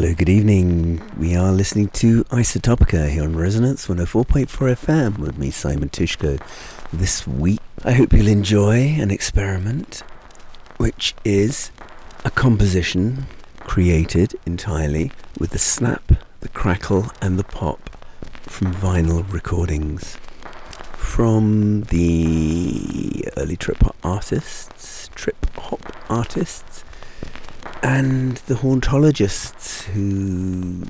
Hello, good evening. We are listening to Isotopica here on Resonance 104.4 FM with me, Simon Tyszko. This week, I hope you'll enjoy an experiment which is a composition created entirely with the snap, the crackle, and the pop from vinyl recordings from the early trip hop artists, trip hop artists, and the hauntologists who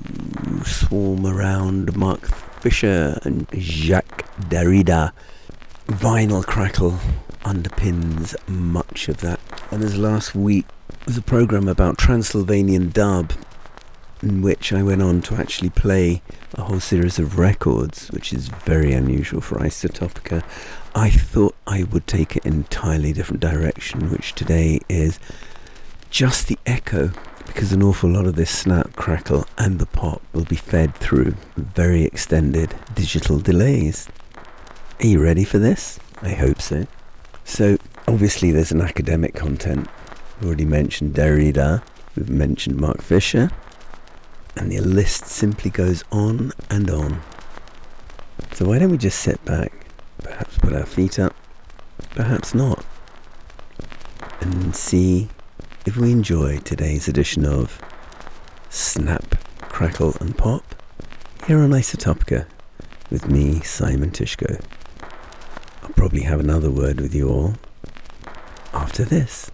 swarm around Mark Fisher and Jacques Derrida. Vinyl crackle underpins much of that. And as last week was a program about Transylvanian dub, in which I went on to actually play a whole series of records, which is very unusual for Isotopica. I thought I would take it entirely different direction, which today is just the echo, because an awful lot of this snap, crackle, and the pop will be fed through very extended digital delays. Are you ready for this? I hope so. So, obviously, there's an academic content. We've already mentioned Derrida, we've mentioned Mark Fisher, and the list simply goes on and on. So, why don't we just sit back, perhaps put our feet up, perhaps not, and see if we enjoy today's edition of Snap, Crackle and Pop here on Isotopica with me, Simon Tyszko. I'll probably have another word with you all after this.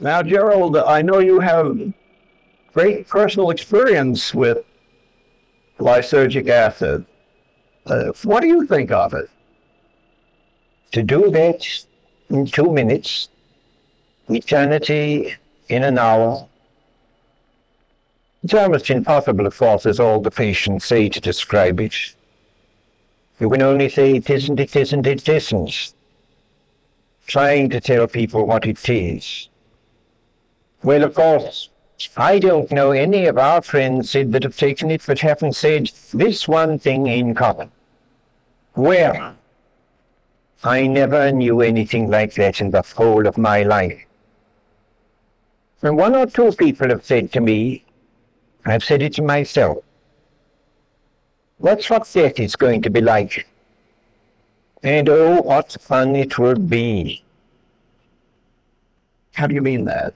Now, Gerald, I know you have great personal experience with lysergic acid. Uh, what do you think of it? To do that in two minutes, eternity in an hour, it's almost impossible of course, as all the patients say to describe it. You can only say it isn't, it isn't, it isn't. Trying to tell people what it is. Well, of course, I don't know any of our friends Sid, that have taken it but haven't said this one thing in common. Well, I never knew anything like that in the whole of my life. And one or two people have said to me, I've said it to myself, what's what that is going to be like? And oh, what fun it would be. How do you mean that?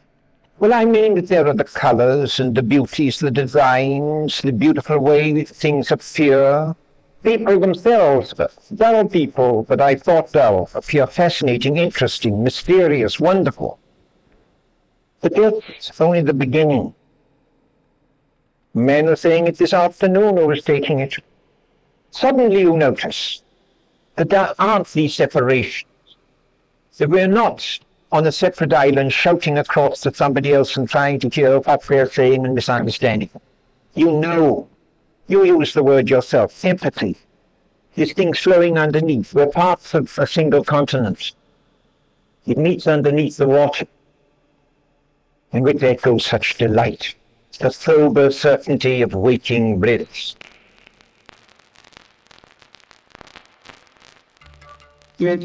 Well, I mean there are the colors and the beauties, the designs, the beautiful way things appear. People themselves, dull people that I thought dull, appear fascinating, interesting, mysterious, wonderful. But that's only the beginning. Men were saying it this afternoon who was taking it. Suddenly you notice that there aren't these separations. That we're not on a separate island shouting across to somebody else and trying to hear what we're saying and misunderstanding. You know, you use the word yourself, empathy. This thing's flowing underneath. We're parts of a single continent. It meets underneath the water. And with that goes such delight, the sober certainty of waking bliss. Yes.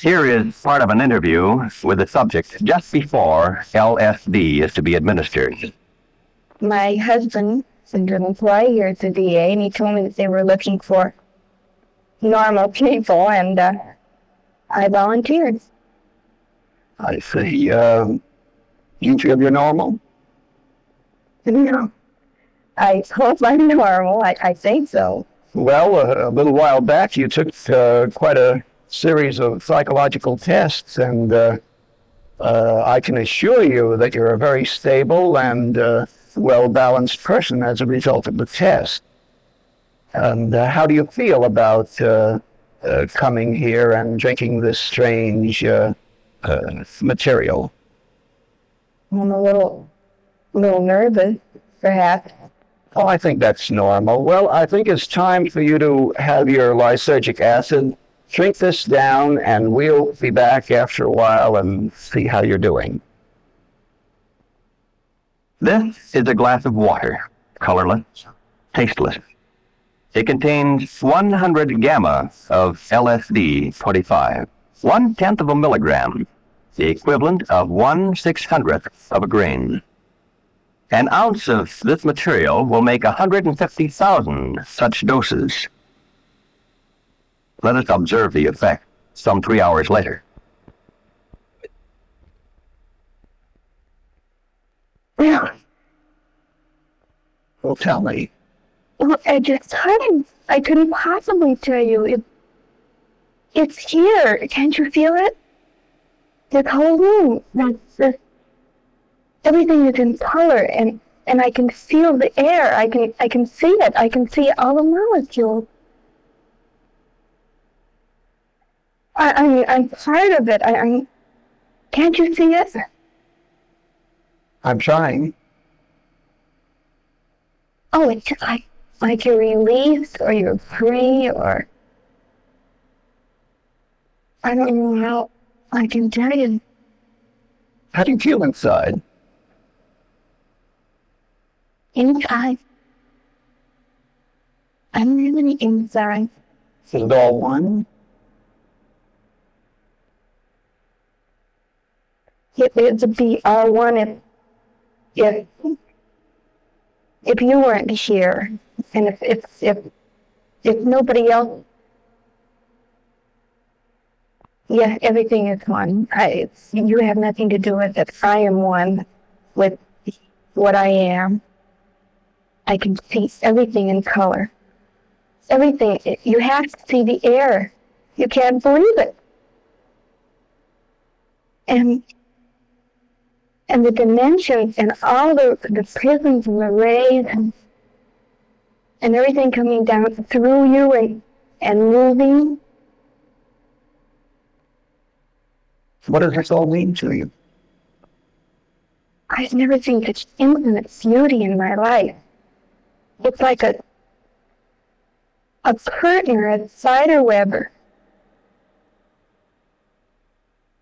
Here is part of an interview with the subject just before LSD is to be administered. My husband is an employee here at the VA, and he told me that they were looking for normal people, and uh, I volunteered. I see. Um, you feel you're normal? No. I hope I'm normal. I, I think so. Well, uh, a little while back, you took uh, quite a series of psychological tests, and uh, uh, I can assure you that you're a very stable and uh, well balanced person as a result of the test. And uh, how do you feel about uh, uh, coming here and drinking this strange material? I'm a little, little nervous, perhaps. Oh, I think that's normal. Well, I think it's time for you to have your lysergic acid shrink this down, and we'll be back after a while and see how you're doing. This is a glass of water, colorless, tasteless. It contains 100 gamma of LSD 25, one tenth of a milligram, the equivalent of one six hundredth of a grain. An ounce of this material will make 150,000 such doses. Let us observe the effect some three hours later. Yeah. Well, tell me. Well, I just couldn't. I couldn't possibly tell you. It, it's here. Can't you feel it? The whole room. The, the, everything is in color, and and I can feel the air. I can I can see it. I can see all the molecules. I, I mean, I'm part of it. I, I can't you see it? I'm trying. Oh, it's like like you're released or you're free or I don't know how I can tell you. How do you feel inside? Inside. I'm really inside. Is it all one? It, it's a BR1 and if if you weren't here, and if if if if nobody else, yeah, everything is one. I, you have nothing to do with it. I am one with what I am. I can see everything in color. Everything. You have to see the air. You can't believe it. And and the dimensions and all the the prisms and the rays and and everything coming down through you and and moving. What does this all mean to you? I've never seen such infinite beauty in my life. It's like a a curtain or a spider web.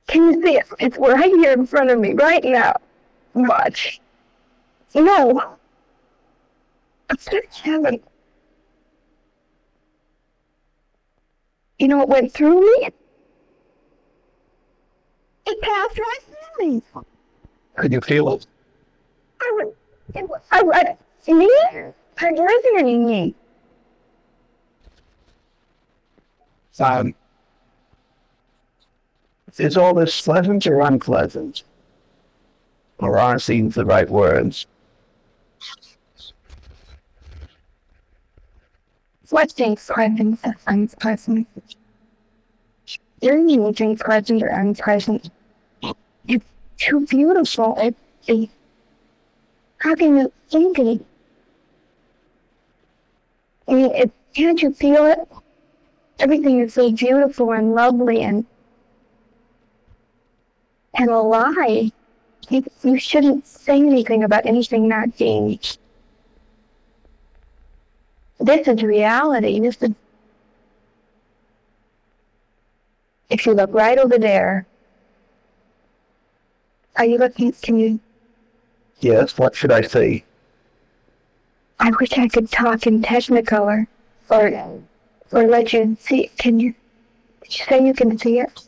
Can you see it? It's right here in front of me, right now. Watch. No. It's heaven. You know what went through me? It passed right through me. Could you feel it? I would, it was, I would, me? I'm listening me. Um, is all this pleasant or unpleasant? Or aren't these the right words? Things present unpleasant? Your imaging present or unpleasant. It's too beautiful. It, it, how can you think it? I mean, it, can't you feel it? Everything is so beautiful and lovely and and alive. You, you shouldn't say anything about anything not being. This is reality. This is. If you look right over there, are you looking? Can you? Yes, what should I say? I wish I could talk in Technicolor, or or let you see. Can you? Did you say you can see it?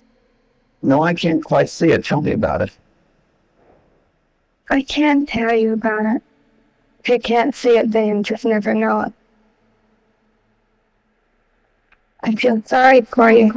No, I can't quite see it. Tell me about it. I can tell you about it. If you can't see it, then you just never know it. I feel sorry for you.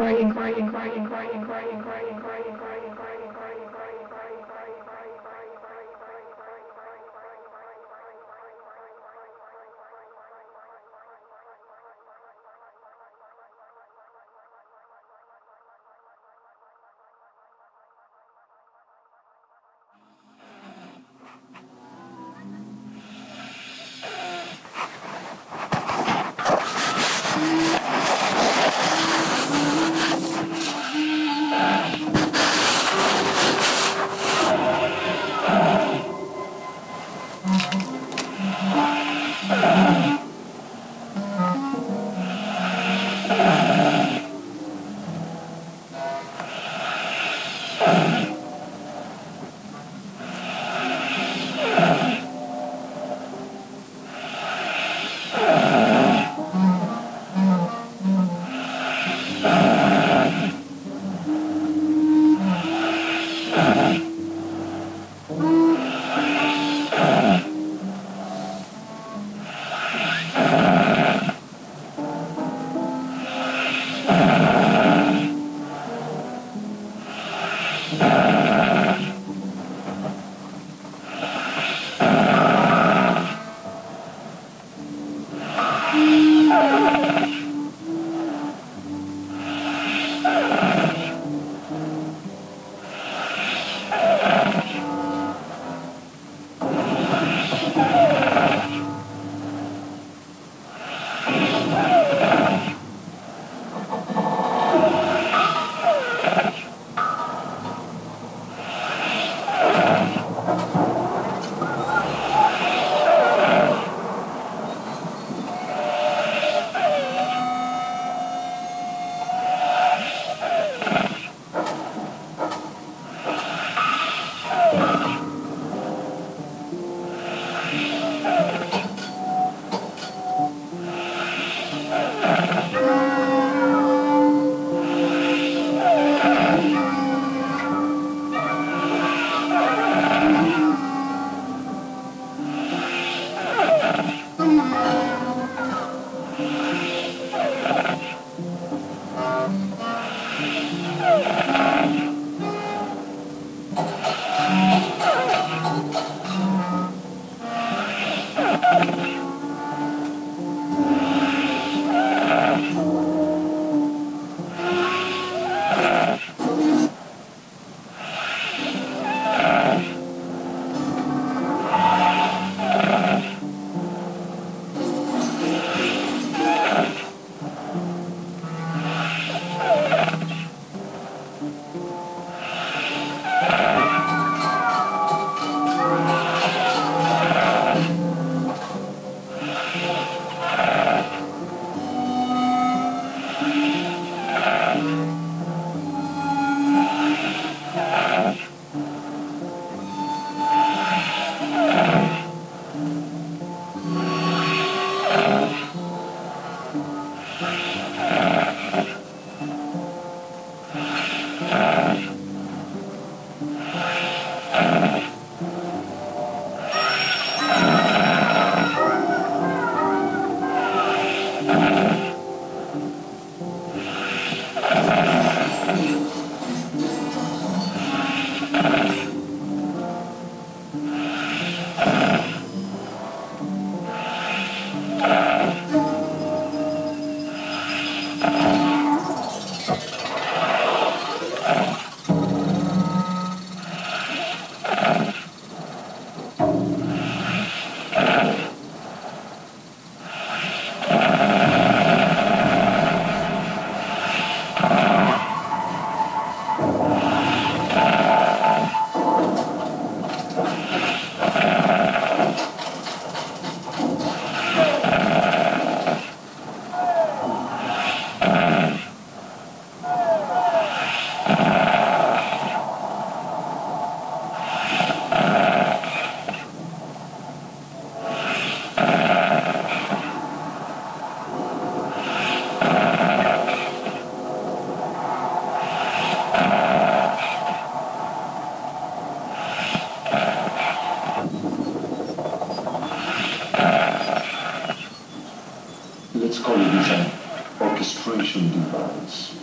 registration device.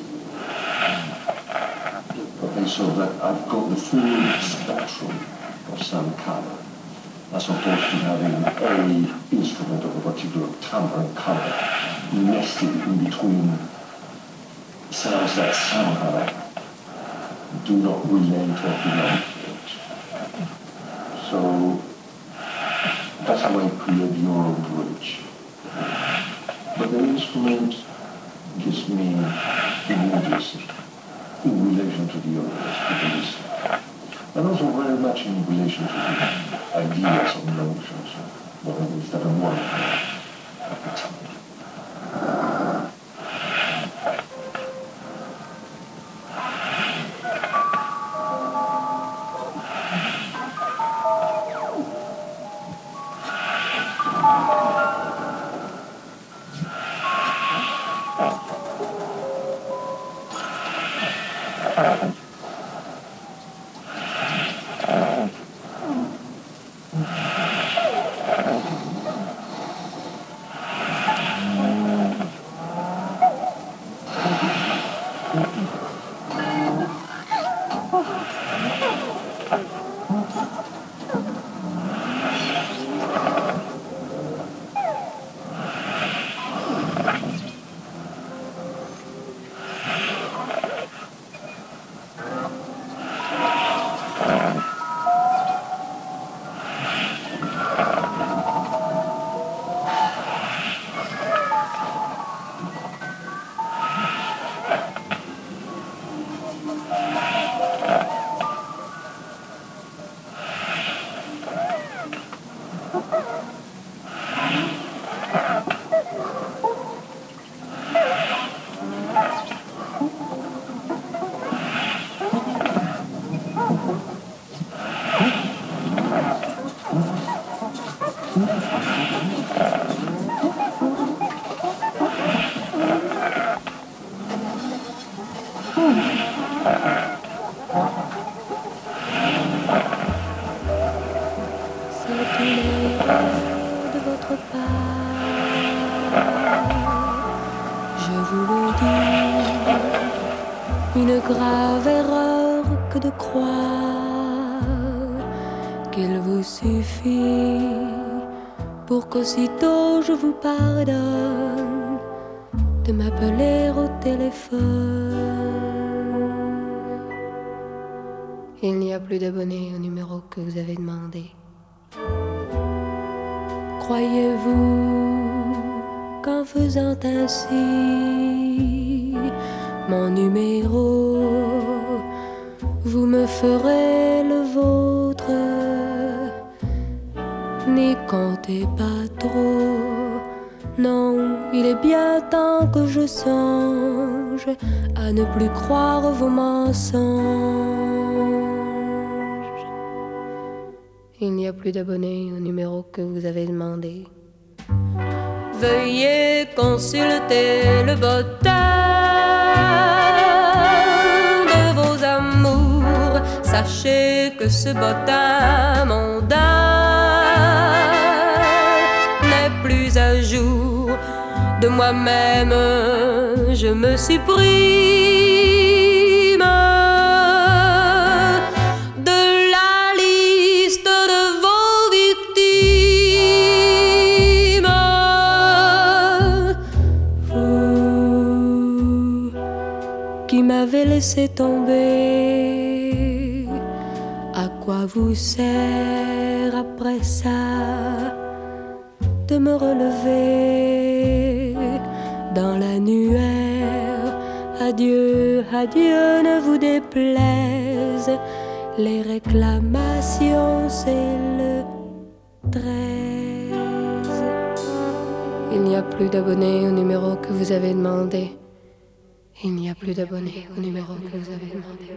Okay, so that I've got the full spectrum of sound color, as opposed to having a instrument of a particular timbre and color nested in between sounds that somehow do not relate or belong to it. So that's how I create your own bridge. But the instrument gives me images in relation to the others, and also very much in relation to the ideas or notions whatever is that I want at the time. Il n'y a plus d'abonnés au numéro que vous avez demandé. Croyez-vous qu'en faisant ainsi mon numéro, vous me ferez le vôtre? N'y comptez pas trop. Non, il est bien temps que je à ne plus croire vos mensonges. Il n'y a plus d'abonnés au numéro que vous avez demandé. Veuillez consulter le bottin de vos amours. Sachez que ce bottin mondain De moi-même, je me supprime. laissez tomber. À quoi vous sert après ça de me relever? Adieu, adieu, ne vous déplaise. Les réclamations, c'est le 13. Il n'y a plus d'abonnés au numéro que vous avez demandé. Il n'y a plus d'abonnés au numéro que vous avez demandé.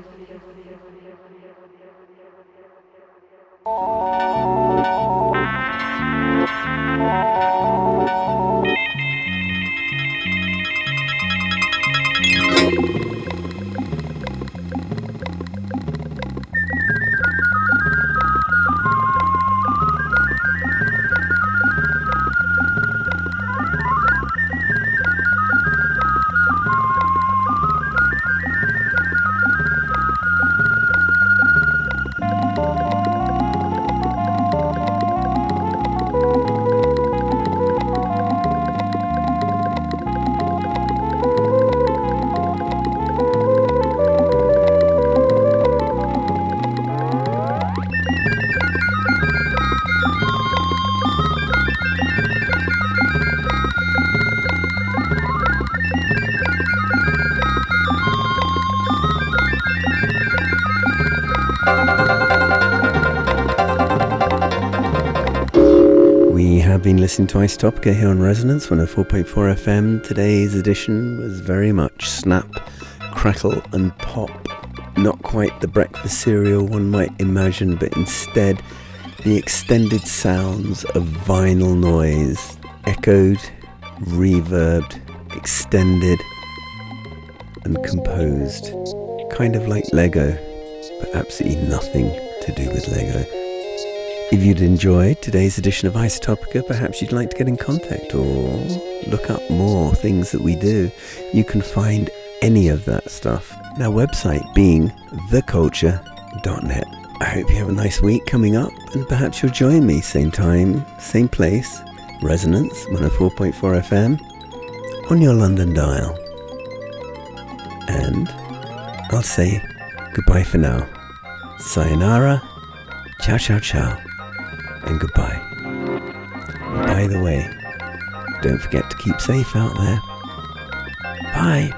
Been listening to Ice Isotopica here on Resonance 104.4 FM. Today's edition was very much snap, crackle, and pop. Not quite the breakfast cereal one might imagine, but instead the extended sounds of vinyl noise, echoed, reverbed, extended, and composed. Kind of like Lego, but absolutely nothing to do with Lego. If you'd enjoyed today's edition of Isotopica, perhaps you'd like to get in contact or look up more things that we do. You can find any of that stuff on our website being theculture.net. I hope you have a nice week coming up and perhaps you'll join me same time, same place, Resonance 104.4 FM on your London dial. And I'll say goodbye for now. Sayonara. Ciao, ciao, ciao and goodbye. By the way, don't forget to keep safe out there. Bye.